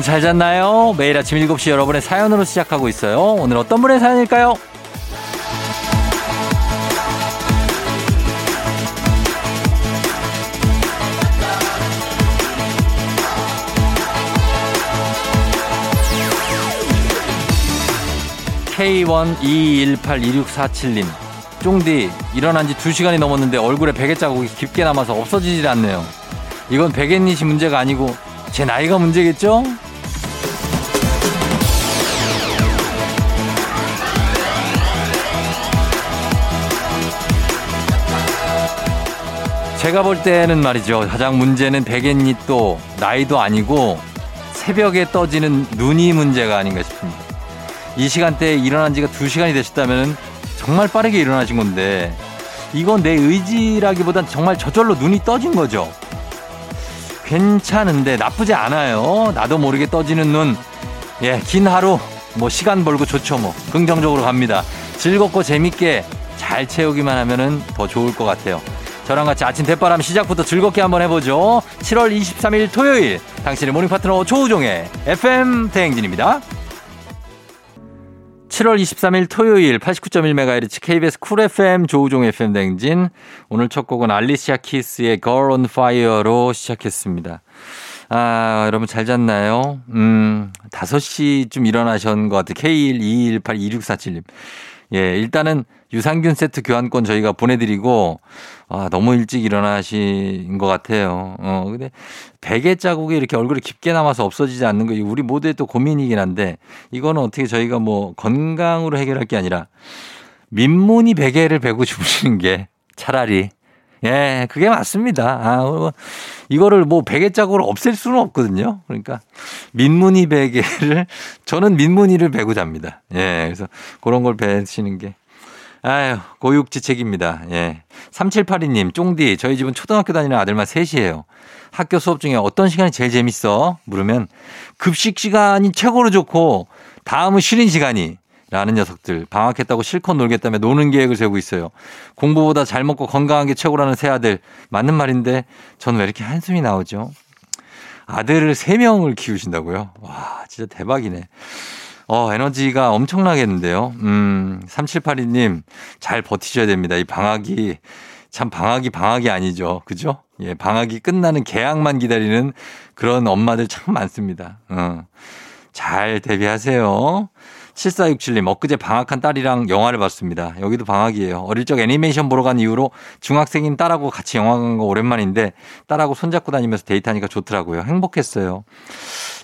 여러분 잘 잤나요? 매일 아침 7시 여러분의 사연으로 시작하고 있어요. 오늘 어떤 분의 사연일까요? K122182647님. 쫑디, 일어난 지 2시간이 넘었는데 얼굴에 베개 자국이 깊게 남아서 없어지질 않네요. 이건 베갯닛이 문제가 아니고 제 나이가 문제겠죠? 제가 볼 때는 말이죠. 가장 문제는 베갯닛도 나이도 아니고 새벽에 떠지는 눈이 문제가 아닌가 싶습니다. 이 시간대에 일어난 지가 2시간이 되셨다면 정말 빠르게 일어나신 건데 이건 내 의지라기보단 정말 저절로 눈이 떠진 거죠. 괜찮은데 나쁘지 않아요. 나도 모르게 떠지는 눈. 예, 긴 하루 뭐 시간 벌고 좋죠 뭐. 긍정적으로 갑니다. 즐겁고 재밌게 잘 채우기만 하면은 더 좋을 것 같아요. 저랑 같이 아침 댓바람 시작부터 즐겁게 한번 해보죠. 7월 23일 토요일 당신의 morning 파트너 조우종의 FM 대행진입니다. 7월 23일 토요일 89.1MHz KBS 쿨 FM 조우종 FM 댕진. 오늘 첫 곡은 알리시아 키스의 Girl on Fire로 시작했습니다. 아, 여러분 잘 잤나요? 음, 5시쯤 일어나신 것 같아요. K121826471님. 예, 일단은 유산균 세트 교환권 저희가 보내드리고, 아, 너무 일찍 일어나신 것 같아요. 어, 근데 베개 자국이 이렇게 얼굴에 깊게 남아서 없어지지 않는 거, 우리 모두의 또 고민이긴 한데, 이거는 어떻게 저희가 뭐 건강으로 해결할 게 아니라, 민무늬 베개를 베고 주무시는 게 차라리, 예, 그게 맞습니다. 아, 이거를 뭐 베개 자국으로 없앨 수는 없거든요. 그러니까 민무늬 베개를, 저는 민무늬를 베고 잡니다. 예, 그래서 그런 걸 베시는 게. 아유, 고육지책입니다. 예. 3782님, 쫑디, 저희 집은 초등학교 다니는 아들만 셋이에요. 학교 수업 중에 어떤 시간이 제일 재밌어? 물으면 급식 시간이 최고로 좋고 다음은 쉬는 시간이 라는 녀석들 방학했다고 실컷 놀겠다며 노는 계획을 세우고 있어요. 공부보다 잘 먹고 건강한 게 최고라는 새 아들 맞는 말인데 저는 왜 이렇게 한숨이 나오죠? 아들을 세 명을 키우신다고요? 와 진짜 대박이네. 어, 에너지가 엄청나겠는데요. 음, 3782님, 잘 버티셔야 됩니다. 이 방학이, 참 방학이 방학이 아니죠. 그죠? 예, 방학이 끝나는 개학만 기다리는 그런 엄마들 참 많습니다. 어, 잘 대비하세요. 7467님, 엊그제 방학한 딸이랑 영화를 봤습니다. 여기도 방학이에요. 어릴 적 애니메이션 보러 간 이후로 중학생인 딸하고 같이 영화 간 거 오랜만인데 딸하고 손잡고 다니면서 데이트하니까 좋더라고요. 행복했어요.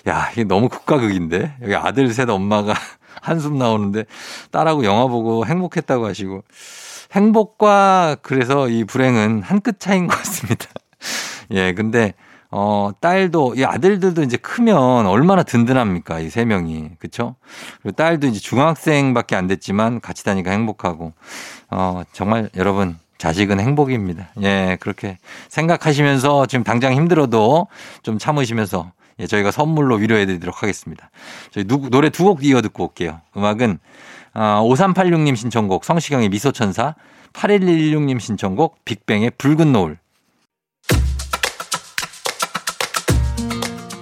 야, 이게 너무 극과극인데? 여기 아들 셋 엄마가 한숨 나오는데 딸하고 영화 보고 행복했다고 하시고. 행복과 그래서 이 불행은 한 끗 차이인 것 같습니다. 예, 근데 어, 딸도, 이 아들들도 이제 크면 얼마나 든든합니까? 이 세 명이. 그쵸? 그리고 딸도 이제 중학생밖에 안 됐지만 같이 다니까 행복하고. 어, 정말 여러분, 자식은 행복입니다. 예, 그렇게 생각하시면서 지금 당장 힘들어도 좀 참으시면서 예, 저희가 선물로 위로해 드리도록 하겠습니다. 저희 누, 노래 두 곡 이어 듣고 올게요. 음악은 어, 5386님 신청곡 성시경의 미소천사 8116님 신청곡 빅뱅의 붉은 노을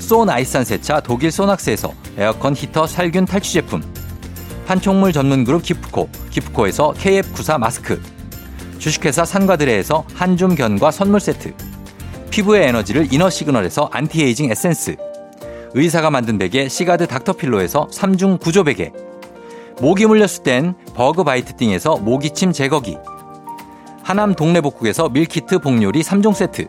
소 나이산 세차 독일 소낙스에서 에어컨 히터 살균 탈취 제품 판촉물 전문 그룹 기프코 기프코에서 KF94 마스크 주식회사 산과들에에서 한줌 견과 선물 세트 피부의 에너지를 이너 시그널에서 안티에이징 에센스 의사가 만든 베개 시가드 닥터필로에서 3중 구조 베개 모기 물렸을 땐 버그바이트 띵에서 모기침 제거기. 하남 동네복국에서 밀키트 복요리 3종 세트.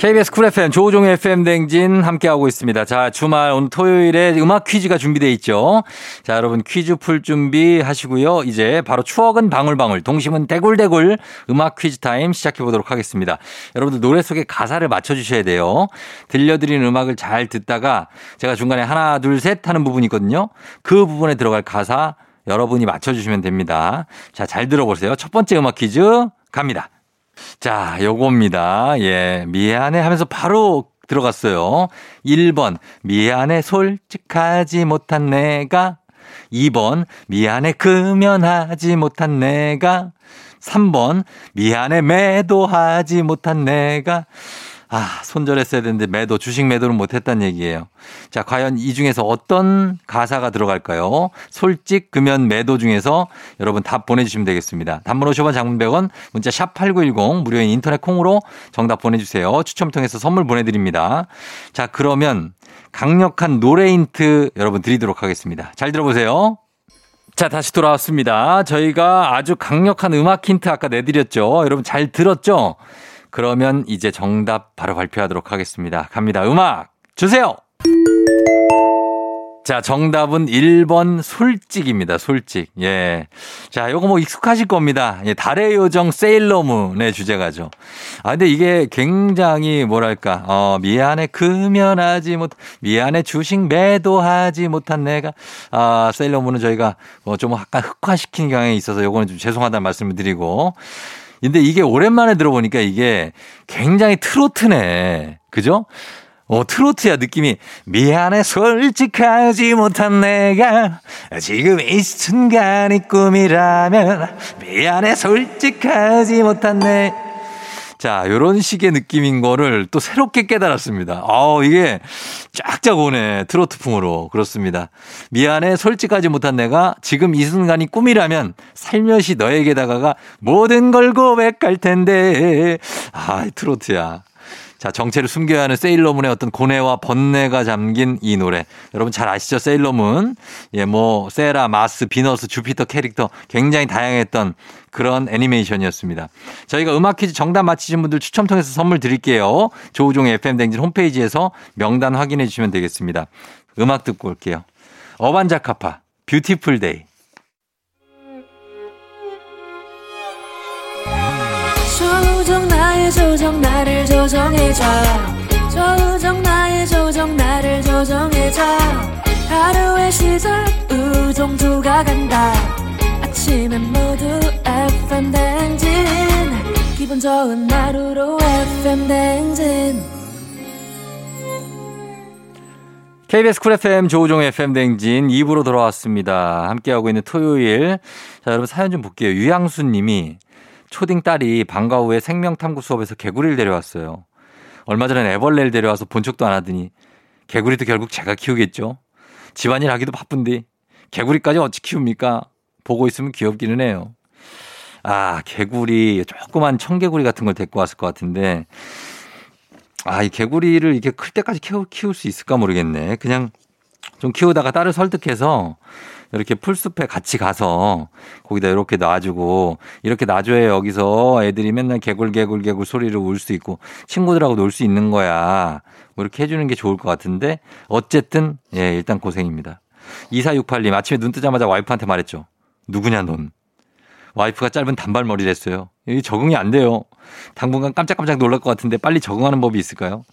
KBS Cool FM 조우종의 FM 댕진 함께하고 있습니다. 자, 주말 오늘 토요일에 음악 퀴즈가 준비되어 있죠. 자, 여러분 퀴즈 풀 준비 하시고요. 이제 바로 추억은 방울방울, 동심은 대굴대굴 음악 퀴즈 타임 시작해 보도록 하겠습니다. 여러분들 노래 속에 가사를 맞춰 주셔야 돼요. 들려드리는 음악을 잘 듣다가 제가 중간에 하나, 둘, 셋 하는 부분이 있거든요. 그 부분에 들어갈 가사 여러분이 맞춰 주시면 됩니다. 자, 잘 들어보세요. 첫 번째 음악 퀴즈 갑니다. 자, 요겁니다. 예, 미안해 하면서 바로 들어갔어요. 1번, 미안해 솔직하지 못한 내가. 2번, 미안해 금연하지 못한 내가. 3번, 미안해 매도하지 못한 내가. 아, 손절했어야 되는데 매도, 주식 매도를 못했다는 얘기예요. 자, 과연 이 중에서 어떤 가사가 들어갈까요? 솔직, 금연, 매도 중에서 여러분 답 보내주시면 되겠습니다. 단문 50원, 장문 100원, 문자 샵 8910, 무료인 인터넷 콩으로 정답 보내주세요. 추첨 통해서 선물 보내드립니다. 자, 그러면 강력한 노래 힌트 여러분 드리도록 하겠습니다. 잘 들어보세요. 자, 다시 돌아왔습니다. 저희가 아주 강력한 음악 힌트 아까 내드렸죠. 여러분 잘 들었죠? 그러면 이제 정답 바로 발표하도록 하겠습니다. 갑니다. 음악 주세요! 자, 정답은 1번 솔직입니다. 솔직. 예. 자, 요거 뭐 익숙하실 겁니다. 예, 달의 요정 세일러문의 주제가죠. 아, 근데 이게 굉장히 뭐랄까, 어, 미안해 금연하지 못, 미안해 주식 매도하지 못한 내가, 아, 세일러문은 저희가 뭐 좀 약간 흑화시킨 경향이 있어서 요거는 좀 죄송하다는 말씀을 드리고, 근데 이게 오랜만에 들어보니까 이게 굉장히 트로트네. 그죠? 어, 트로트야, 느낌이. 미안해, 솔직하지 못한 내가 지금 이 순간이 꿈이라면 미안해, 솔직하지 못한 내 자, 요런 식의 느낌인 거를 또 새롭게 깨달았습니다. 아 이게 쫙쫙 오네. 트로트풍으로. 그렇습니다. 미안해, 솔직하지 못한 내가 지금 이 순간이 꿈이라면 살며시 너에게 다가가 모든 걸 고백할 텐데. 아, 트로트야. 자, 정체를 숨겨야 하는 세일러문의 어떤 고뇌와 번뇌가 잠긴 이 노래. 여러분 잘 아시죠? 세일러문. 예, 뭐, 세라, 마스, 비너스, 주피터 캐릭터 굉장히 다양했던 그런 애니메이션이었습니다. 저희가 음악 퀴즈 정답 맞히신 분들 추첨 통해서 선물 드릴게요. 조우종의 FM댕진 홈페이지에서 명단 확인해 주시면 되겠습니다. 음악 듣고 올게요. 어반자카파, Beautiful Day. 조종 나의 조종 나를 조종해줘 조종 나의 조종 나를 조종해줘 하루의 시절 우종조가 간다 아침엔 모두 FM 댕진 기분 좋은 하루로 FM 댕진 KBS Cool FM 조우종 FM 댕진 2부로 돌아왔습니다. 함께하고 있는 토요일. 자, 여러분 사연 좀 볼게요. 유양수 님이 초딩 딸이 방과 후에 생명탐구 수업에서 개구리를 데려왔어요. 얼마 전에 애벌레를 데려와서 본 척도 안 하더니 개구리도 결국 제가 키우겠죠. 집안일 하기도 바쁜데 개구리까지 어찌 키웁니까? 보고 있으면 귀엽기는 해요. 아, 개구리, 조그만 청개구리 같은 걸 데리고 왔을 것 같은데, 아, 이 개구리를 이렇게 클 때까지 키울, 키울 수 있을까 모르겠네. 그냥 좀 키우다가 딸을 설득해서 이렇게 풀숲에 같이 가서 거기다 이렇게 놔주고 이렇게 놔줘야 여기서 애들이 맨날 개굴 개굴 개굴 소리를 울 수 있고 친구들하고 놀 수 있는 거야. 뭐 이렇게 해주는 게 좋을 것 같은데 어쨌든 예 일단 고생입니다. 2468님 아침에 눈 뜨자마자 와이프한테 말했죠. 누구냐 넌. 와이프가 짧은 단발머리를 했어요. 이게 적응이 안 돼요. 당분간 깜짝깜짝 놀랄 것 같은데 빨리 적응하는 법이 있을까요?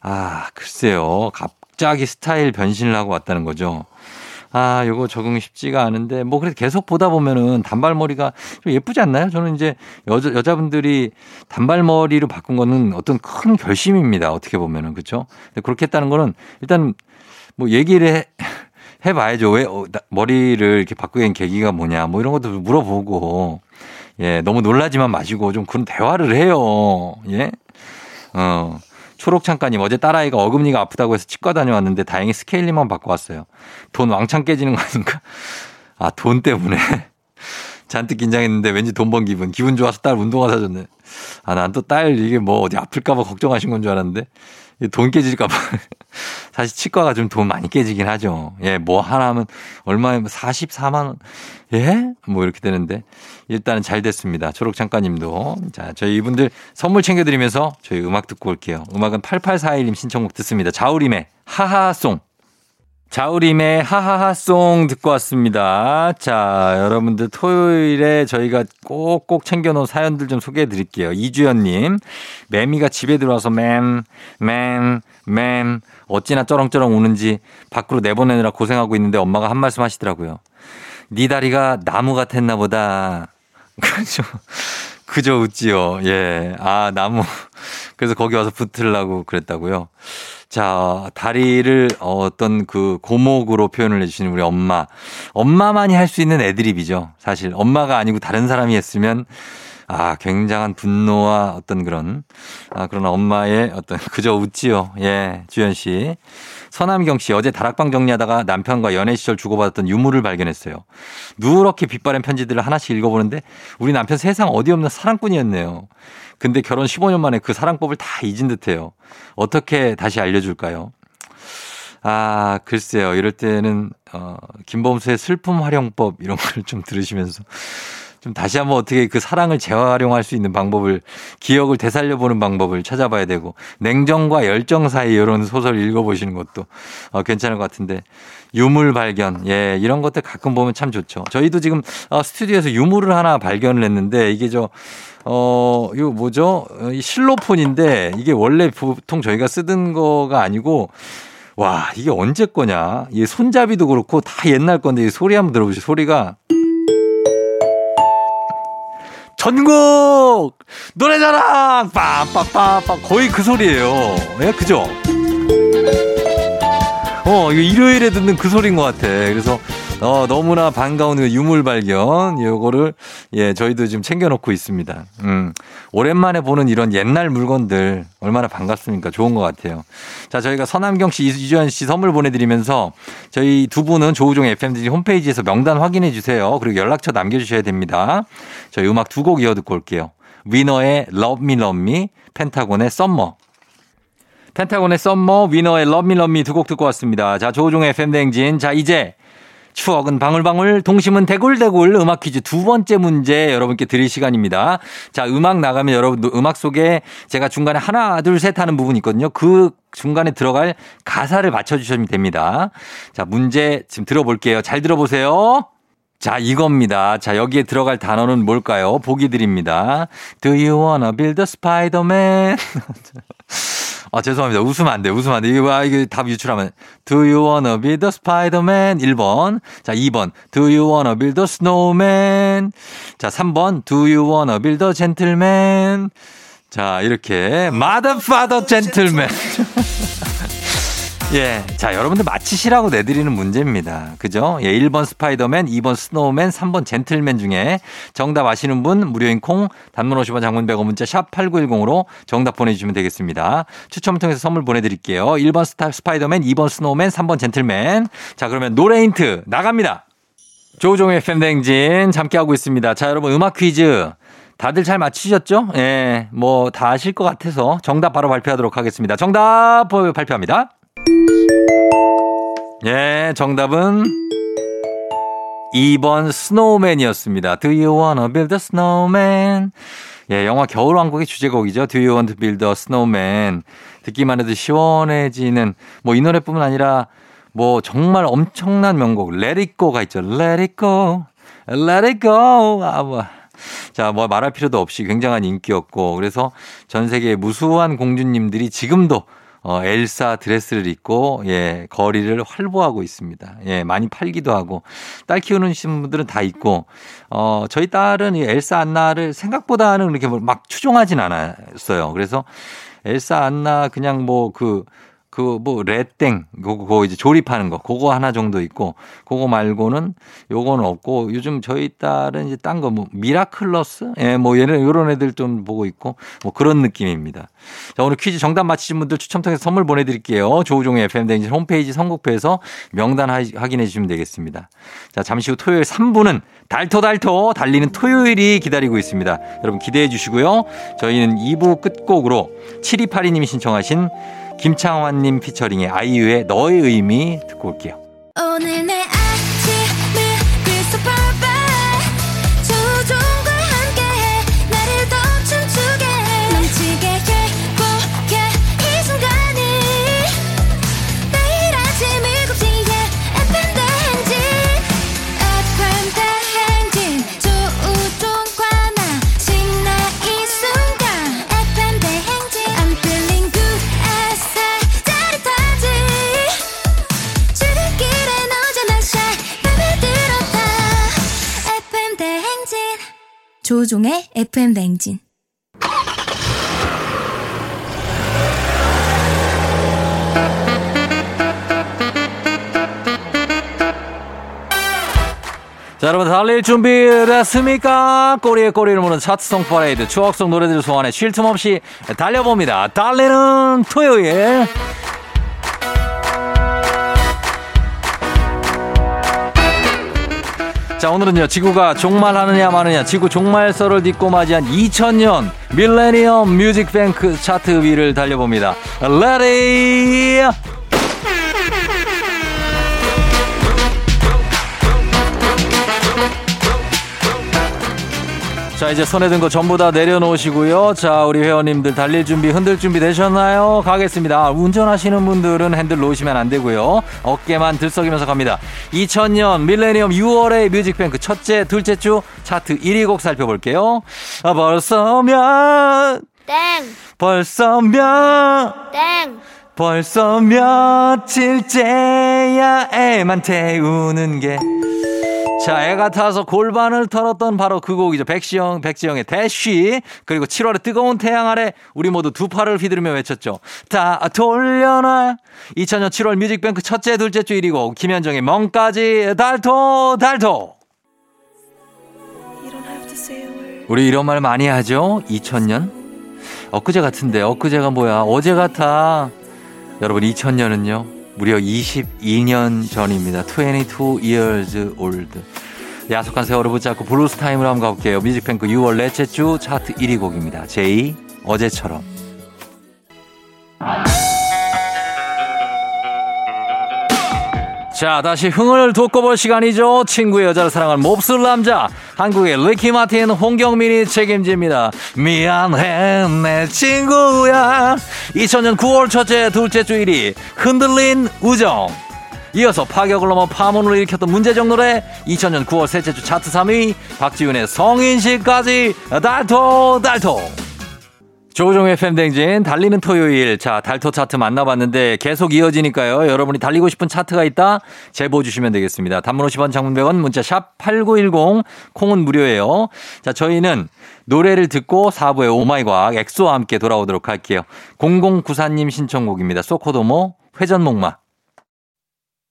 아, 글쎄요. 갑자기 스타일 변신을 하고 왔다는 거죠. 아, 요거 적응이 쉽지가 않은데 뭐 그래도 계속 보다 보면은 단발머리가 좀 예쁘지 않나요? 저는 이제 여자 여자분들이 단발머리로 바꾼 거는 어떤 큰 결심입니다. 어떻게 보면은 그렇죠? 그렇게 했다는 거는 일단 뭐 얘기를 해, 해봐야죠. 왜 어, 나, 머리를 이렇게 바꾸게 된 계기가 뭐냐. 뭐 이런 것도 물어보고. 예, 너무 놀라지만 마시고 좀 그런 대화를 해요. 예? 어. 초록창가님 어제 딸아이가 어금니가 아프다고 해서 치과 다녀왔는데 다행히 스케일링만 받고 왔어요. 돈 왕창 깨지는 거 아닌가? 아, 돈 때문에. 잔뜩 긴장했는데 왠지 돈 번 기분. 기분 좋아서 딸 운동화 사줬네. 아, 난 또 딸 이게 뭐 어디 아플까봐 걱정하신 건 줄 알았는데. 돈 깨질까봐. 사실 치과가 좀 돈 많이 깨지긴 하죠. 예, 뭐 하나 하면 얼마에 44만원. 예? 뭐 이렇게 되는데. 일단은 잘 됐습니다. 초록창가님도. 자, 저희 이분들 선물 챙겨드리면서 저희 음악 듣고 올게요. 음악은 8841님 신청곡 듣습니다. 자우림의 하하송. 자우림의 하하하송 듣고 왔습니다. 자, 여러분들 토요일에 저희가 꼭꼭 챙겨놓은 사연들 좀 소개해 드릴게요. 이주연님, 매미가 집에 들어와서 맴, 맴, 맴, 어찌나 쩌렁쩌렁 우는지 밖으로 내보내느라 고생하고 있는데 엄마가 한 말씀 하시더라고요. 네 다리가 나무 같았나 보다. 그죠. 그저 웃지요. 예. 아, 나무. 그래서 거기 와서 붙으려고 그랬다고요. 자, 다리를 어떤 그 고목으로 표현을 해주시는 우리 엄마. 엄마만이 할 수 있는 애드립이죠. 사실 엄마가 아니고 다른 사람이 했으면 아, 굉장한 분노와 어떤 그런, 아, 그런 엄마의 어떤, 그저 웃지요. 예, 주현 씨. 서남경 씨, 어제 다락방 정리하다가 남편과 연애 시절 주고받았던 유물을 발견했어요. 누렇게 빛바랜 편지들을 하나씩 읽어보는데 우리 남편 세상 어디 없는 사랑꾼이었네요. 근데 결혼 15년 만에 그 사랑법을 다 잊은 듯 해요. 어떻게 다시 알려줄까요? 아, 글쎄요. 이럴 때는, 어, 김범수의 슬픔 활용법 이런 걸 좀 들으시면서 좀 다시 한번 어떻게 그 사랑을 재활용할 수 있는 방법을 기억을 되살려 보는 방법을 찾아봐야 되고 냉정과 열정 사이 이런 소설 읽어보시는 것도 어, 괜찮을 것 같은데 유물 발견 예 이런 것들 가끔 보면 참 좋죠. 저희도 지금 어, 스튜디오에서 유물을 하나 발견을 했는데 이게 저 어, 이거 뭐죠? 이 실로폰인데 이게 원래 보통 저희가 쓰던 거가 아니고 와, 이게 언제 거냐? 이 손잡이도 그렇고 다 옛날 건데 이 소리 한번 들어보시죠. 소리가 전국 노래자랑 빰빰빰빰 거의 그 소리예요. 예, 그죠? 어, 이거 일요일에 듣는 그 소리인 것 같아. 그래서 어, 너무나 반가운 그 유물 발견, 요거를, 예, 저희도 지금 챙겨놓고 있습니다. 음, 오랜만에 보는 이런 옛날 물건들, 얼마나 반갑습니까? 좋은 것 같아요. 자, 저희가 서남경 씨, 이주연 씨 선물 보내드리면서 저희 두 분은 조우종 FMD 홈페이지에서 명단 확인해 주세요. 그리고 연락처 남겨주셔야 됩니다. 저희 음악 두 곡 이어 듣고 올게요. 위너의 Love Me Love Me, 펜타곤의 Summer. 펜타곤의 Summer, 위너의 Love Me Love Me 두 곡 듣고 왔습니다. 자, 조우종의 FM 댕진. 자, 이제 추억은 방울방울, 동심은 대굴대굴 음악 퀴즈 두 번째 문제 여러분께 드릴 시간입니다. 자, 음악 나가면 여러분 음악 속에 제가 중간에 하나, 둘, 셋 하는 부분이 있거든요. 그 중간에 들어갈 가사를 맞춰주시면 됩니다. 자, 문제 지금 들어볼게요. 잘 들어보세요. 자, 이겁니다. 자, 여기에 들어갈 단어는 뭘까요? 보기 드립니다. Do you wanna build a Spider-Man? 아, 죄송합니다. 웃으면 안 돼. 웃으면 안 돼. 이거, 아, 이게 답 유출하면. Do you wanna be the Spider-Man? 1번. 자, 2번. Do you wanna build a snowman? 자, 3번. Do you wanna build a gentleman? 자, 이렇게. Mother, father, gentleman. 예. 자, 여러분들 맞히시라고 내드리는 문제입니다. 그죠? 예. 1번 스파이더맨, 2번 스노우맨, 3번 젠틀맨 중에 정답 아시는 분 무료인 콩, 단문 50원 장문 100원 문자 샵 8910으로 정답 보내주시면 되겠습니다. 추첨을 통해서 선물 보내드릴게요. 1번 스타, 스파이더맨, 2번 snowman, 3번 젠틀맨. 자, 그러면 노래 힌트 나갑니다. 조우종의 FM 댕진 함께하고 있습니다. 자, 여러분 음악 퀴즈. 다들 잘 맞히셨죠? 예, 뭐 다 아실 것 같아서 정답 바로 발표하도록 하겠습니다. 정답 발표합니다. 예, 정답은 2번 스노우맨이었습니다. Do you wanna build a snowman? 예, 영화 겨울왕국의 주제곡이죠. Do you want to build a snowman? 듣기만 해도 시원해지는 뭐 이 노래뿐만 아니라 뭐 정말 엄청난 명곡 Let It Go가 있죠. Let It Go, Let It Go. 아, 뭐. 자, 뭐 말할 필요도 없이 굉장한 인기였고 그래서 전 세계의 무수한 공주님들이 지금도 어, 엘사 드레스를 입고, 예, 거리를 활보하고 있습니다. 예, 많이 팔기도 하고, 딸 키우는 분들은 다 있고, 어, 저희 딸은 이 엘사 안나를 생각보다는 그렇게 막 추종하진 않았어요. 그래서 엘사 안나 그냥 뭐 그, 그 뭐 레땡 그거, 그거 이제 조립하는 거 그거 하나 정도 있고 그거 말고는 요거는 없고 요즘 저희 딸은 이제 딴 거 뭐 미라큘러스 예 뭐 얘는 요런 애들 좀 보고 있고 뭐 그런 느낌입니다. 자 오늘 퀴즈 정답 맞히신 분들 추첨 통해서 선물 보내드릴게요. 조우종의 FM 댕진 홈페이지 선곡표에서 명단 확인해 주시면 되겠습니다. 자 잠시 후 토요일 3부는 달토달토 달리는 토요일이 기다리고 있습니다. 여러분 기대해 주시고요. 저희는 2부 끝곡으로 7282님이 신청하신 김창완님 피처링의 아이유의 너의 의미 듣고 올게요. 오늘 내 조종의 FM 냉진. 자, 여러분, 달릴 준비 됐습니까? 꼬리에 꼬리를 무는 차트송 퍼레이드, 추억 속 노래들을 소환해 쉴 틈 없이 달려봅니다. 달리는 토요일. 자, 오늘은요, 지구가 종말하느냐 마느냐, 지구 종말설을 딛고 맞이한 2000년 밀레니엄 뮤직뱅크 차트 위를 달려봅니다. Ready! 자, 이제 손에 든 거 전부 다 내려놓으시고요. 자, 우리 회원님들 달릴 준비, 흔들 준비 되셨나요? 가겠습니다. 운전하시는 분들은 핸들 놓으시면 안 되고요. 어깨만 들썩이면서 갑니다. 2000년 밀레니엄 6월의 뮤직뱅크 첫째, 둘째 주 차트 1위 곡 살펴볼게요. 아, 벌써면 땡. 벌써면 땡. 벌써 며칠째야 애만 태우는 게 자, 애 같아서 골반을 털었던 바로 그 곡이죠. 백시영, 백지영의 대쉬. 그리고 7월의 뜨거운 태양 아래 우리 모두 두 팔을 휘두르며 외쳤죠. 다 돌려놔. 2000년 7월 뮤직뱅크 첫째, 둘째 주 1위 곡. 김현정의 멍까지 달토, 달토. 우리 이런 말 많이 하죠? 2000년? 엊그제 같은데, 엊그제가 뭐야? 어제 같아. 여러분, 2000년은요? 무려 22년 전입니다. 22 years old. 야속한 세월을 붙잡고 블루스 타임을 한번 가볼게요. 뮤직뱅크 6월 넷째 주 차트 1위 곡입니다. 제이 어제처럼. 자, 다시 흥을 돋궈볼 시간이죠. 친구의 여자를 사랑하는 몹쓸 남자. 한국의 리키 마틴 홍경민이 책임집니다. 미안해, 내 친구야. 2000년 9월 첫째, 둘째 주 1위. 흔들린 우정. 이어서 파격을 넘어 파문을 일으켰던 문제적 노래 2000년 9월 셋째 주 차트 3위 박지윤의 성인식까지 달토 달토 조종의 팬댕진 달리는 토요일. 자 달토 차트 만나봤는데 계속 이어지니까요. 여러분이 달리고 싶은 차트가 있다? 제보 주시면 되겠습니다. 단문 50원 장문 100원 문자 샵 8910 콩은 무료예요. 자 저희는 노래를 듣고 4부의 오마이과학 엑소와 함께 돌아오도록 할게요. 0094님 신청곡입니다. 소코도모 회전목마.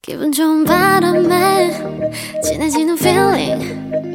기분 좋은 바람에 진해지는 feeling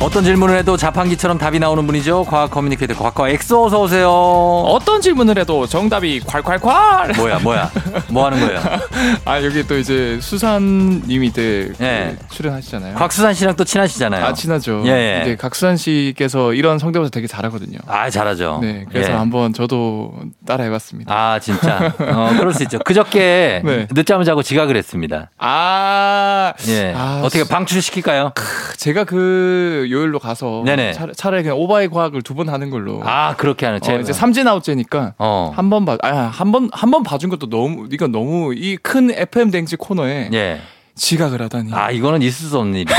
어떤 질문을 해도 자판기처럼 답이 나오는 분이죠. 과학 communicator 과학과 엑소 어서 오세요. 어떤 질문을 해도 정답이 콸콸콸. 뭐야 뭐야 뭐 하는 거예요? 아 여기 또 이제 수산님이 때 예. 그 출연하시잖아요. 곽수산 씨랑 또 친하시잖아요. 아 친하죠. 예, 예. 이제 곽수산 씨께서 이런 성대모사 되게 잘하거든요. 아, 잘하죠. 네, 그래서 예. 한번 저도 따라해봤습니다. 아 진짜 어 그럴 수 있죠. 그저께 네. 늦잠을 자고 지각을 했습니다. 아, 예 아, 어떻게 방출 시킬까요? 제가 그 요일로 가서 네네. 차, 차라리 그냥 오바의 과학을 두 번 하는 걸로. 아 그렇게 하는 어, 제 이제 삼진 아웃제니까 어. 한번 봐, 아한 번 한 번 봐준 것도 너무 이건 너무 이 큰 FM 댕지 코너에 예. 지각을 하다니. 아 이거는 있을 수 없는 일이다.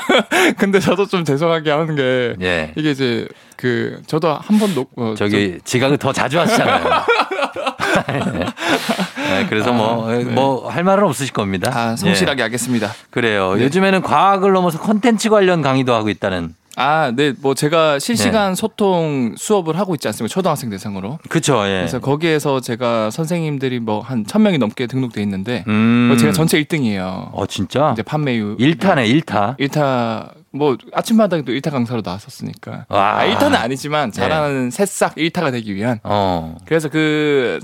근데 저도 좀 죄송하게 하는 게 예. 이게 이제 그 저도 한번 녹. 어, 저기 지각을 더 자주 하시잖아요. 네, 그래서 뭐 아, 네. 뭐할 말은 없으실 겁니다. 좀- 아 성실하게 하겠습니다. 예, 그래요. 네. 요즘에는 과학을 넘어서 콘텐츠 관련 강의도 하고 있다는. 아, 네, 뭐 제가 실시간 네. 소통 수업을 하고 있지 않습니까? 초등학생 대상으로. 그쵸. 예. 그래서 거기에서 제가 선생님들이 뭐 한 천 명이 넘게 등록돼 있는데 음. 뭐 제가 전체 1등이에요. 어 진짜. 이제 판매율 1타네 1타. 1타 뭐 아침마당도 1타 강사로 나왔었으니까. 와. 아, 1타는 아니지만 잘하는 새싹 1타가 되기 위한 어. 그래서 그,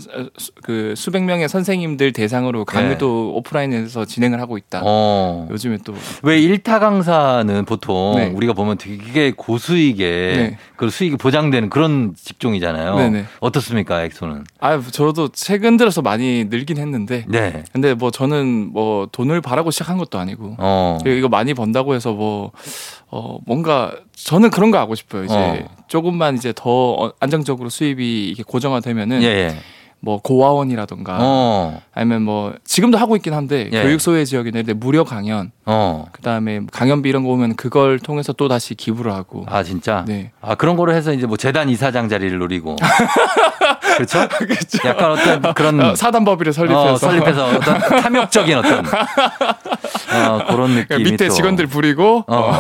그 수백 명의 선생님들 대상으로 강의도 오프라인에서 진행을 하고 있다. 네. 어. 요즘에 또 왜 1타 강사는 보통 네. 우리가 보면 되게 고수익에 네. 그 수익이 보장되는 그런 직종이잖아요. 네네. 어떻습니까, 엑소는? 아 저도 최근 들어서 많이 늘긴 했는데 네. 근데 뭐 저는 뭐 돈을 바라고 시작한 것도 아니고 어. 이거 많이 번다고 해서 뭐 어, 뭔가 저는 그런 거 하고 싶어요. 이제 어. 조금만 이제 더 어- 안정적으로 수입이 이게 고정화되면은 예, 예. 뭐 고아원이라던가 어. 아니면 뭐 지금도 하고 있긴 한데 예. 교육 소외 지역에 내릴 때 무료 강연 어. 그다음에 강연비 이런 거 오면 그걸 통해서 또 다시 기부를 하고 아, 진짜? 네. 아, 그런 거로 해서 이제 뭐 재단 이사장 자리를 노리고. 그렇죠? 그렇죠. 약간 어떤 그런 어, 사단법인을 설립해서 어, 설립해서 어떤 탐욕적인 어떤 어, 그런 느낌이 그러니까 밑에 또. 직원들 부리고 어.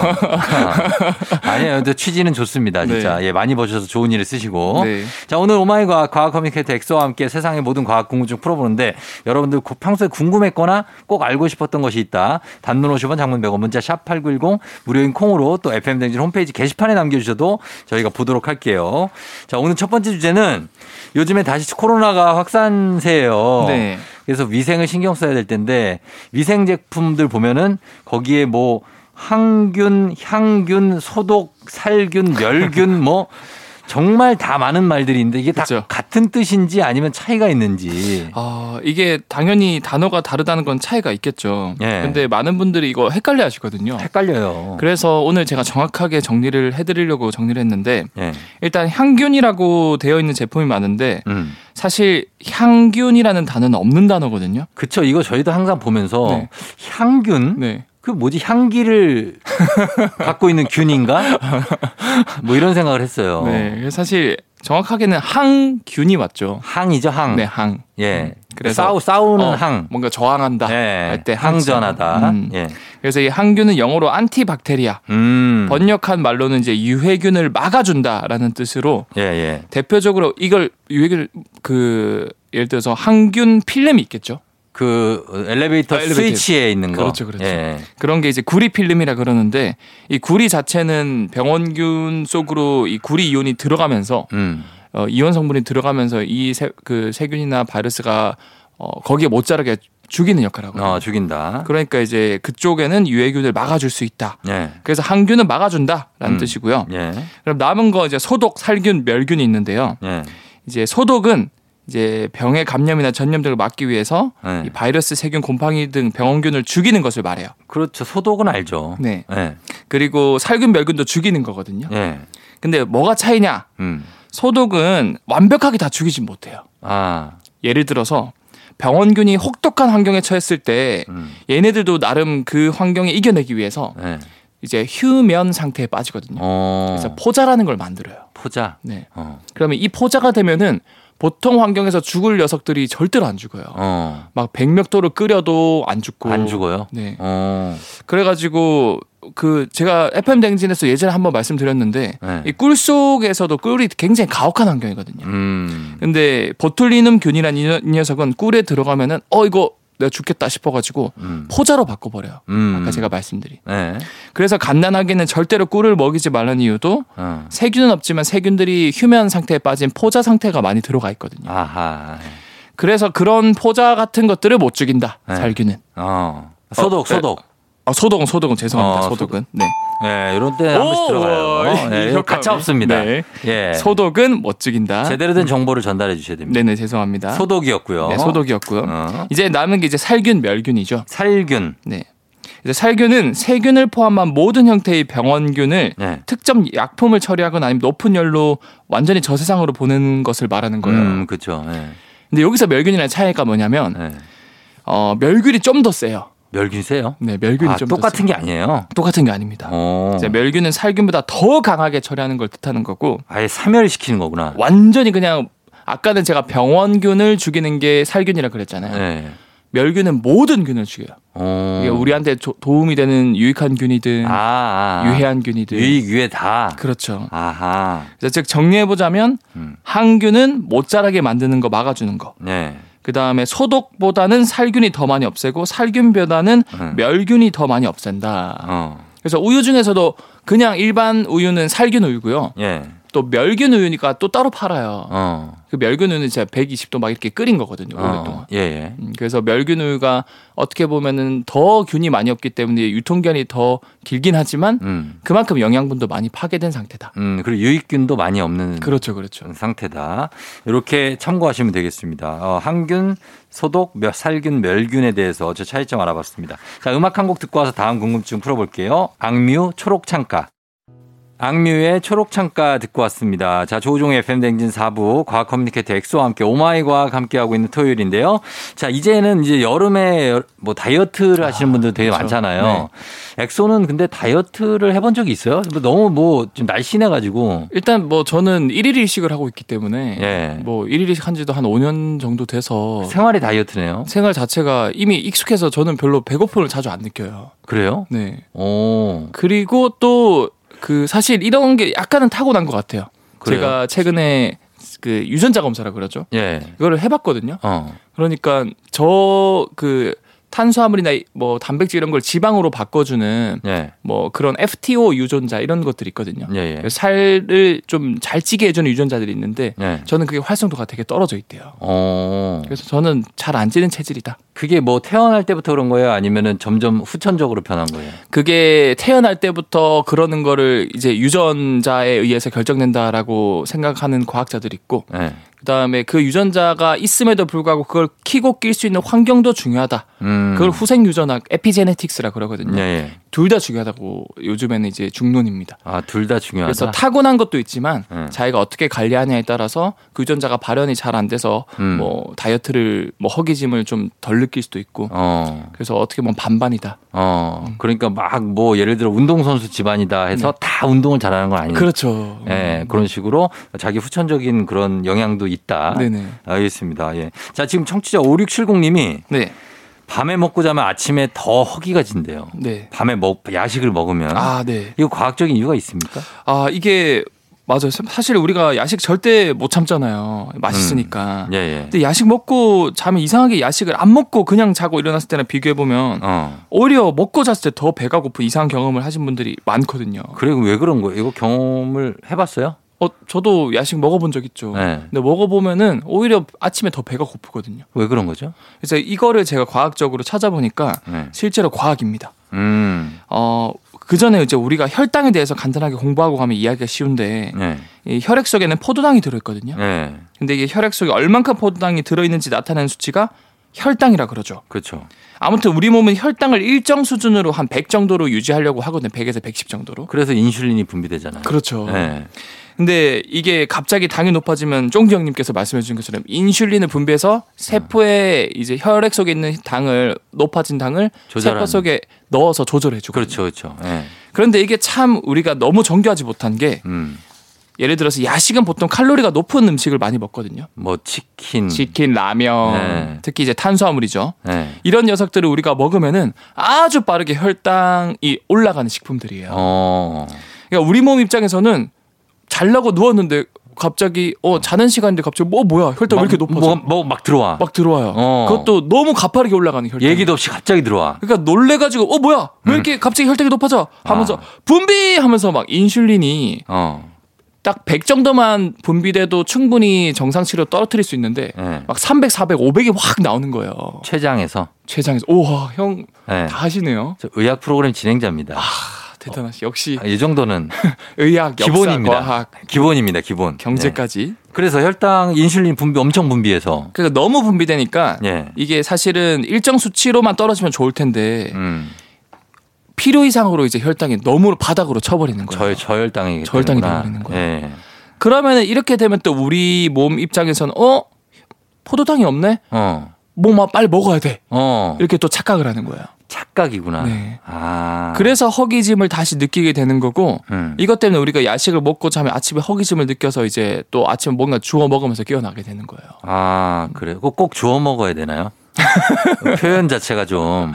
아니에요. 근데 취지는 좋습니다. 진짜. 네. 예, 많이 버셔서 좋은 일에 쓰시고. 네. 자, 오늘 Oh My 과학 과학 communicator 엑소와 함께 세상의 모든 과학 궁금증 풀어보는데 여러분들 고- 평소에 궁금했거나 꼭 알고 싶었던 것이 있다. 단문 50원 장문 100원 문자 샵 8910 무료인 콩으로 또 FM댕진 홈페이지 게시판에 남겨주셔도 저희가 보도록 할게요. 자, 오늘 첫 번째 주제는 요 즘에 다시 코로나가 확산세예요. 네. 그래서 위생을 신경 써야 될 텐데 위생 제품들 보면은 거기에 뭐 항균, 향균, 소독, 살균, 멸균 뭐 정말 다 많은 말들이 있는데 이게 다 그쵸. 같은 뜻인지 아니면 차이가 있는지. 아, 이게 당연히 단어가 다르다는 건 차이가 있겠죠. 예. 근데 많은 분들이 이거 헷갈려 하시거든요. 헷갈려요. 그래서 오늘 제가 정확하게 정리를 해드리려고 정리를 했는데 예. 일단 향균이라고 되어 있는 제품이 많은데 음. 사실 향균이라는 단어는 없는 단어거든요. 그쵸. 이거 저희도 항상 보면서 네. 향균? 네. 그 뭐지? 향기를 갖고 있는 균인가? 뭐 이런 생각을 했어요. 네. 사실 정확하게는 항균이 맞죠. 항이죠, 항. 네, 항. 예. 그래서 싸우, 싸우는 어, 항. 뭔가 저항한다 예. 할때 항전하다. 음. 예. 그래서 이 항균은 영어로 안티박테리아. 음. 번역한 말로는 이제 유해균을 막아준다라는 뜻으로 예, 예. 대표적으로 이걸 유해균 그 예를 들어서 항균 필름이 있겠죠. 그 엘리베이터 아, 엘리베이터. 스위치에 있는 거. 그렇죠, 그렇죠. 예. 그런 게 이제 구리 필름이라 그러는데 이 구리 자체는 병원균 속으로 이 구리 이온이 들어가면서 음. 어, 이온 성분이 들어가면서 이그 세균이나 바이러스가 어, 거기에 못 자라게 죽이는 역할을 하거든요. 어, 죽인다. 그러니까 이제 그쪽에는 유해균을 막아줄 수 있다. 예. 그래서 항균은 막아준다라는 음. 뜻이고요. 예. 그럼 남은 거 이제 소독, 살균, 멸균이 있는데요. 예. 이제 소독은 이제 병의 감염이나 전염 등을 막기 위해서 예. 이 바이러스, 세균, 곰팡이 등 병원균을 죽이는 것을 말해요. 그렇죠. 소독은 알죠. 네. 예. 그리고 살균, 멸균도 죽이는 거거든요. 예. 근데 뭐가 차이냐? 음. 소독은 완벽하게 다 죽이진 못해요. 아. 예를 들어서 병원균이 혹독한 환경에 처했을 때 음. 얘네들도 나름 그 환경에 이겨내기 위해서 예. 이제 휴면 상태에 빠지거든요. 어. 그래서 포자라는 걸 만들어요. 포자. 네. 어. 그러면 이 포자가 되면은 보통 환경에서 죽을 녀석들이 절대로 안 죽어요. 어. 막 백맥도를 끓여도 안 죽고. 안 죽어요? 네. 어. 그래가지고 그 제가 FM 댕진에서 예전에 한번 말씀드렸는데 네. 이꿀 속에서도 꿀이 굉장히 가혹한 환경이거든요. 음. 근데 보툴리눔 균이라는 이 녀- 이 녀석은 꿀에 들어가면은 어 이거 내가 죽겠다 싶어가지고 음. 포자로 바꿔버려요. 음. 아까 제가 말씀드린. 네. 그래서 갓난아기는 절대로 꿀을 먹이지 말라는 이유도 어. 세균은 없지만 세균들이 휴면 상태에 빠진 포자 상태가 많이 들어가 있거든요. 아하. 그래서 그런 포자 같은 것들을 못 죽인다. 네. 살균은. 어. 소독, 어, 네. 소독. 아, 소독은 소독은 죄송합니다. 어, 소독은. 네. 네, 이런 때 한 번씩 오, 들어가요. 네. 가차 없습니다. 네. 예. 소독은 못 죽인다. 제대로 된 정보를 전달해 주셔야 됩니다. 네네 죄송합니다. 소독이었고요. 네, 소독이었고요. 어. 이제 남은 게 이제 살균, 멸균이죠. 살균. 네. 이제 살균은 세균을 포함한 모든 형태의 병원균을 네. 특정 약품을 처리하거나 아니면 높은 열로 완전히 저세상으로 보내는 것을 말하는 거예요. 음, 그렇죠. 네. 근데 여기서 멸균이랑 차이가 뭐냐면 네. 어, 멸균이 좀 더 세요. 멸균 세요? 네, 멸균이 아, 좀더 똑같은 게 아니에요. 똑같은 게 아닙니다. 어. 이제 멸균은 살균보다 더 강하게 처리하는 걸 뜻하는 거고 아예 사멸 시키는 거구나. 완전히 그냥 아까는 제가 병원균을 죽이는 게 살균이라 그랬잖아요. 네. 멸균은 모든 균을 죽여요. 어. 이게 우리한테 조- 도움이 되는 유익한 균이든 아, 아. 유해한 균이든 유익 유해 다. 그렇죠. 아하. 그래서 즉 정리해 보자면 음. 항균은 못 자라게 만드는 거 막아주는 거. 네. 그 다음에 소독보다는 살균이 더 많이 없애고 살균보다는 음. 멸균이 더 많이 없앤다. 어. 그래서 우유 중에서도 그냥 일반 우유는 살균 우유고요. 예. 또 멸균 우유니까 또 따로 팔아요. 어. 그 멸균 우유는 진짜 120도 막 이렇게 끓인 거거든요. 오랫동안. 어. 예, 예. 음, 그래서 멸균 우유가 어떻게 보면은 더 균이 많이 없기 때문에 유통기한이 더 길긴 하지만 음. 그만큼 영양분도 많이 파괴된 상태다. 음, 그리고 유익균도 많이 없는 그렇죠, 그렇죠. 상태다. 이렇게 참고하시면 되겠습니다. 어, 항균, 소독, 멸- 살균, 멸균에 대해서 저 차이점 알아봤습니다. 자, 음악 한 곡 듣고 와서 다음 궁금증 풀어볼게요. 악뮤, 초록창가. 악뮤의 초록창가 듣고 왔습니다. 자, 조우종의 FM댕진 4부 과학 communicator 엑소와 함께 Oh My 과학 함께하고 있는 토요일인데요. 자, 이제는 이제 여름에 뭐 다이어트를 하시는 분들 되게 그렇죠. 많잖아요. 엑소는 근데 다이어트를 해본 적이 있어요? 뭐 너무 뭐 좀 날씬해가지고. 일단 뭐 저는 일일 일식을 하고 있기 때문에 예. 뭐 일일 일식 한 지도 한 5년 정도 돼서 생활이 다이어트네요. 생활 자체가 이미 익숙해서 저는 별로 배고픔을 자주 안 느껴요. 그래요? 네. 오. 그리고 또 그 사실 이런 게 약간은 타고난 것 같아요. 그래요? 제가 최근에 그 유전자 검사라 그러죠. 예. 이거를 해봤거든요. 어. 그러니까 저 그 탄수화물이나 뭐 단백질 이런 걸 지방으로 바꿔주는 예. 뭐 그런 FTO 유전자 이런 것들이 있거든요. 예, 예. 살을 좀 잘 찌게 해주는 유전자들이 있는데 예. 저는 그게 활성도가 되게 떨어져 있대요. 어. 그래서 저는 잘 안 찌는 체질이다. 그게 뭐 태어날 때부터 그런 거예요? 아니면은 점점 후천적으로 변한 거예요? 그게 태어날 때부터 그러는 거를 이제 유전자에 의해서 결정된다라고 생각하는 과학자들이 있고 예. 그다음에 그 유전자가 있음에도 불구하고 그걸 키고 낄 수 있는 환경도 중요하다. 음. 그걸 후생 유전학 에피제네틱스라 그러거든요. 예, 예. 둘다 중요하다고 요즘에는 이제 중론입니다. 아, 둘 다 중요하다. 그래서 타고난 것도 있지만 음. 자기가 어떻게 관리하냐에 따라서 그 유전자가 발현이 잘 안 돼서 음. 뭐 다이어트를 뭐 허기짐을 좀 덜 느낄 수도 있고 어. 그래서 어떻게 보면 반반이다. 어. 그러니까 막 뭐 예를 들어 운동 선수 집안이다 해서 다 운동을 잘하는 건 아니에요. 네. 그렇죠. 예, 그런 식으로 자기 후천적인 그런 영향도 있다. 네네. 알겠습니다. 예. 자, 지금 청취자 5670님이 네. 밤에 먹고 자면 아침에 더 허기가 진대요. 네. 밤에 먹, 야식을 먹으면. 아, 네. 이거 과학적인 이유가 있습니까? 아, 이게 맞아요. 사실 우리가 야식 절대 못 참잖아요. 맛있으니까. 예, 예. 근데 야식 먹고 자면 이상하게 야식을 안 먹고 그냥 자고 일어났을 때랑 비교해 보면 어. 오히려 먹고 잤을 때 더 배가 고픈 이상한 경험을 하신 분들이 많거든요. 그래, 왜 그런 거예요? 이거 경험을 해봤어요? 어, 저도 야식 먹어본 적 있죠. 네. 근데 먹어보면은 오히려 아침에 더 배가 고프거든요. 왜 그런 거죠? 그래서 이거를 제가 과학적으로 찾아보니까 네. 실제로 과학입니다. 음, 어, 그 전에 이제 우리가 혈당에 대해서 간단하게 공부하고 가면 이야기가 쉬운데 네. 이 혈액 속에는 포도당이 들어있거든요. 네. 근데 이게 혈액 속에 얼만큼 포도당이 들어있는지 나타내는 수치가 혈당이라 그러죠. 그렇죠. 아무튼 우리 몸은 혈당을 일정 수준으로 한 100 정도로 유지하려고 하거든요. 100에서 110 정도로. 그래서 인슐린이 분비되잖아요. 그렇죠. 네. 근데 이게 갑자기 당이 높아지면 쫑디 형님께서 말씀해 주신 것처럼 인슐린을 분비해서 세포에 이제 혈액 속에 있는 당을 높아진 당을 조절하는. 세포 속에 넣어서 조절해 주고 그렇죠, 그렇죠. 네. 그런데 이게 참 우리가 너무 정교하지 못한 게 음, 예를 들어서 야식은 보통 칼로리가 높은 음식을 많이 먹거든요. 뭐 치킨. 치킨, 라면, 네. 특히 이제 탄수화물이죠. 네. 이런 녀석들을 우리가 먹으면은 아주 빠르게 혈당이 올라가는 식품들이에요. 어. 그러니까 우리 몸 입장에서는 잘라고 누웠는데 갑자기 어 자는 시간인데 갑자기 뭐 뭐야 혈당 왜 이렇게 높아져? 뭐막 들어와. 막 들어와요. 어. 그것도 너무 가파르게 올라가는 혈당. 얘기도 없이 갑자기 들어와. 그러니까 놀래가지고 어 뭐야 왜 음. 이렇게 갑자기 혈당이 높아져 하면서 아. 분비 하면서 막 인슐린이 어. 딱 100 정도만 분비돼도 충분히 정상치로 떨어뜨릴 수 있는데 예. 막 300, 400, 500이 확 나오는 거예요. 최장에서. 최장에서 우와 형다 예. 하시네요. 저 의학 프로그램 진행자입니다. 아, 대단하시. 역시 이 정도는 의학, 역사, 기본입니다. 과학, 기본입니다. 기본. 경제까지. 네. 그래서 혈당 인슐린 분비 엄청 분비해서 그러니까 너무 분비되니까 예. 이게 사실은 일정 수치로만 떨어지면 좋을 텐데 음. 필요 이상으로 이제 혈당이 너무 바닥으로 쳐버리는 거예요. 저 저혈당이 저혈당이 되는구나. 돼버리는 거예요. 예. 그러면 이렇게 되면 또 우리 몸 입장에서는 어 포도당이 없네. 어. 뭐만 빨리 먹어야 돼. 어. 이렇게 또 착각을 하는 거예요. 착각이구나. 네. 아. 그래서 허기짐을 다시 느끼게 되는 거고 음. 이것 때문에 우리가 야식을 먹고 자면 아침에 허기짐을 느껴서 이제 또 아침에 뭔가 주워 먹으면서 깨어나게 되는 거예요. 아, 그래. 꼭, 꼭 주워 먹어야 되나요? 표현 자체가 좀.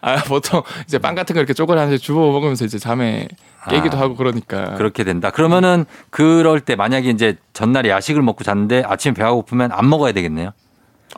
아 보통 이제 빵 같은 거 이렇게 쪼그라서 주워 먹으면서 이제 잠에 깨기도 아, 하고 그러니까. 그렇게 된다. 그러면은 그럴 때 만약에 이제 전날에 야식을 먹고 잤는데 아침에 배가 고프면 안 먹어야 되겠네요.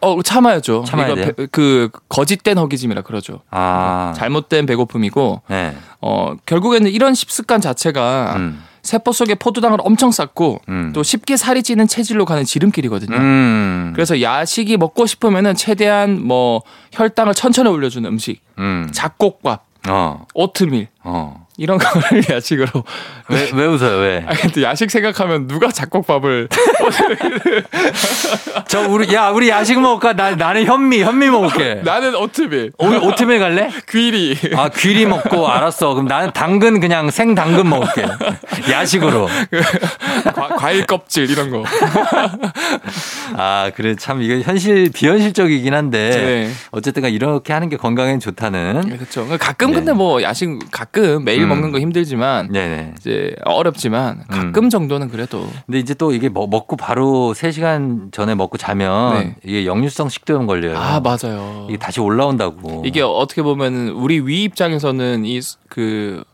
어 참아야죠. 참아야? 배- 그 거짓된 허기짐이라 그러죠. 아. 잘못된 배고픔이고 네. 어 결국에는 이런 식습관 자체가 음. 세포 속에 포도당을 엄청 쌓고 음. 또 쉽게 살이 찌는 체질로 가는 지름길이거든요. 음. 그래서 야식이 먹고 싶으면은 최대한 뭐 혈당을 천천히 올려주는 음식, 음. 잡곡밥, 어. 오트밀 어. 이런 거를 야식으로. 왜, 왜 웃어요? 왜? 아 근데 야식 생각하면 누가 잡곡밥을 저 우리 야 우리 야식 먹을까? 나 나는 현미 현미 먹을게. 나는 오트밀, 오늘 오트밀 갈래? 귀리. 아 귀리 먹고 알았어. 그럼 나는 당근 그냥 생 당근 먹을게. 야식으로. 과, 과일 껍질 이런 거. 아 그래 참 이게 현실 비현실적이긴 한데 네. 어쨌든간 이렇게 하는 게 건강엔 좋다는. 그렇죠. 가끔 네. 근데 뭐 야식 가끔 매일 음. 먹는 거 힘들지만 네네. 이제 어렵지만 가끔 정도는 그래도 근데 이제 또 이게 먹- 먹고 바로 3 시간 전에 먹고 자면 네. 이게 역류성 식도염 걸려요. 아 맞아요. 이게 다시 올라온다고. 이게 어떻게 보면 우리 위 입장에서는 이그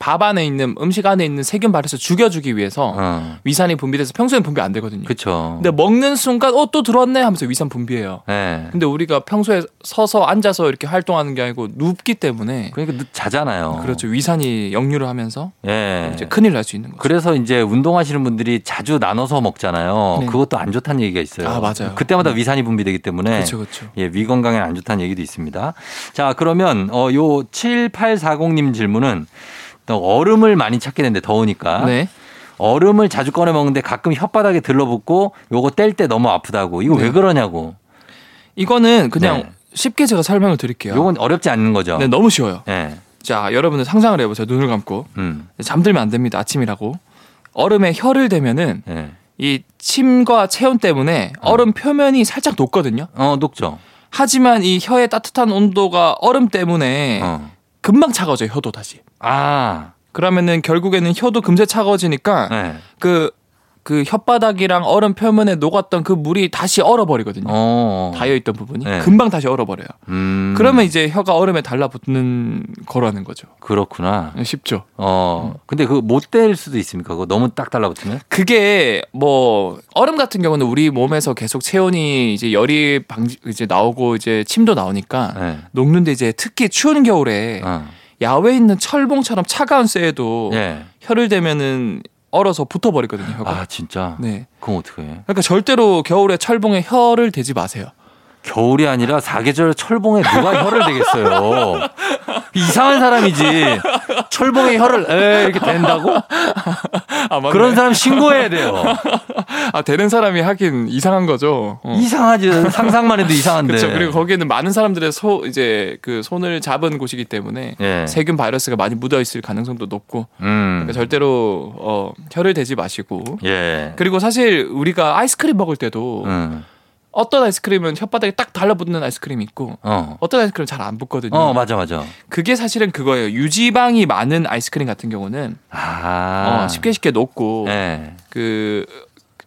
밥 안에 있는 음식 안에 있는 세균 발에서 죽여주기 위해서 어. 위산이 분비돼서 평소엔 분비 안 되거든요. 그쵸. 근데 먹는 순간 어 또 들어왔네 하면서 위산 분비해요. 네. 근데 우리가 평소에 서서 앉아서 이렇게 활동하는 게 아니고 눕기 때문에 그러니까 늦- 자잖아요. 그렇죠 위산이 역류를 하면서 예. 이제 큰일 날 수 있는 거죠. 그래서 이제 운동하시는 분들이 자주 나눠서 먹잖아요. 네. 그것도 안 좋다는 얘기가 있어요. 아, 맞아요. 그때마다 위산이 분비되기 때문에 그렇죠, 그렇죠. 예, 위 건강에 안 좋다는 얘기도 있습니다. 자, 그러면 어, 요 7840님 질문은 또 얼음을 많이 찾게 되는데 더우니까 네. 얼음을 자주 꺼내 먹는데 가끔 혓바닥에 들러붙고 요거 뗄 때 너무 아프다고. 이거 네. 왜 그러냐고. 이거는 그냥 네. 쉽게 제가 설명을 드릴게요. 요건 어렵지 않는 거죠. 네, 너무 쉬워요. 예. 자, 여러분들 상상을 해보세요. 눈을 감고 음. 잠들면 안 됩니다. 아침이라고. 얼음에 혀를 대면은 예. 이 침과 체온 때문에 얼음 표면이 살짝 녹거든요. 어, 녹죠. 하지만 이 혀의 따뜻한 온도가 얼음 때문에 어. 금방 차가워져요. 혀도 다시. 아. 그러면은 결국에는 혀도 금세 차가워지니까 네. 그, 그 혓바닥이랑 얼음 표면에 녹았던 그 물이 다시 얼어버리거든요. 어. 닿여있던 부분이 네. 금방 다시 얼어버려요. 음. 그러면 이제 혀가 얼음에 달라붙는 거라는 거죠. 그렇구나. 쉽죠. 어. 근데 그거 못뗄 수도 있습니까? 그거 너무 딱 달라붙으면? 그게 뭐 얼음 같은 경우는 우리 몸에서 계속 체온이 이제 열이 방지 이제 나오고 이제 침도 나오니까 네. 녹는데 이제 특히 추운 겨울에 어. 야외에 있는 철봉처럼 차가운 쇠에도 예. 혀를 대면은 얼어서 붙어버리거든요. 혀가. 아, 진짜? 네. 그럼 어떡해. 그러니까 절대로 겨울에 철봉에 혀를 대지 마세요. 겨울이 아니라 사계절 철봉에 누가 혀를 대겠어요. 이상한 사람이지. 철봉에 혀를 에 이렇게 댄다고? 아. 그런 사람 신고해야 돼요. 아 되는 사람이 하긴 이상한 거죠. 어. 이상하지. 상상만 해도 이상한데. 그렇죠. 그리고 거기에는 많은 사람들의 소 이제 그 손을 잡은 곳이기 때문에 예. 세균 바이러스가 많이 묻어 있을 가능성도 높고 음. 그러니까 절대로 어, 혀를 대지 마시고 예. 그리고 사실 우리가 아이스크림 먹을 때도 음. 어떤 아이스크림은 혓바닥에 딱 달라붙는 아이스크림이 있고 어. 어떤 아이스크림은 잘 안 붙거든요. 어, 맞아, 맞아. 그게 사실은 그거예요. 유지방이 많은 아이스크림 같은 경우는 아. 어, 쉽게 쉽게 녹고 예. 그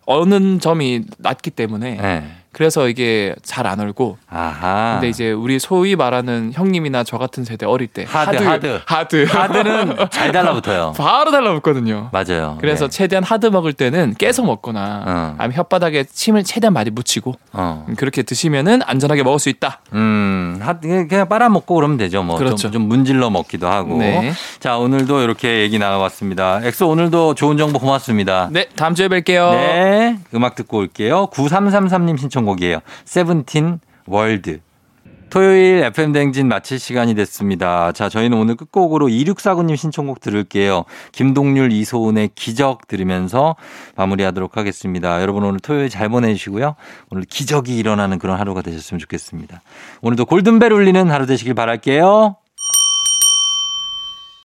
어느 점이 낮기 때문에 예. 그래서 이게 잘안 얼고 아하. 근데 이제 우리 소위 말하는 형님이나 저 같은 세대 어릴 때 하드, 하드. 하드 하드 는 잘 달라붙어요. 바로 달라붙거든요. 맞아요. 그래서 네. 최대한 하드 먹을 때는 깨서 먹거나 어. 아니면 혓바닥에 침을 최대한 많이 묻히고 어. 음, 그렇게 드시면은 안전하게 먹을 수 있다. 음, 하- 그냥 빨아먹고 그러면 되죠. 뭐. 좀, 그렇죠. 좀 문질러 먹기도 하고. 네. 자, 오늘도 이렇게 얘기 나가봤습니다. 엑소 오늘도 좋은 정보 고맙습니다. 네, 다음 주에 뵐게요. 네. 음악 듣고 올게요. 9333님 신청 곡이에요. 세븐틴 World. 토요일 FM 댕진 마칠 시간이 됐습니다. 자, 저희는 오늘 끝곡으로 2649님 신청곡 들을게요. 김동률, 이소은의 기적 들으면서 마무리하도록 하겠습니다. 여러분 오늘 토요일 잘 보내시고요. 오늘 기적이 일어나는 그런 하루가 되셨으면 좋겠습니다. 오늘도 골든벨 울리는 하루 되시길 바랄게요.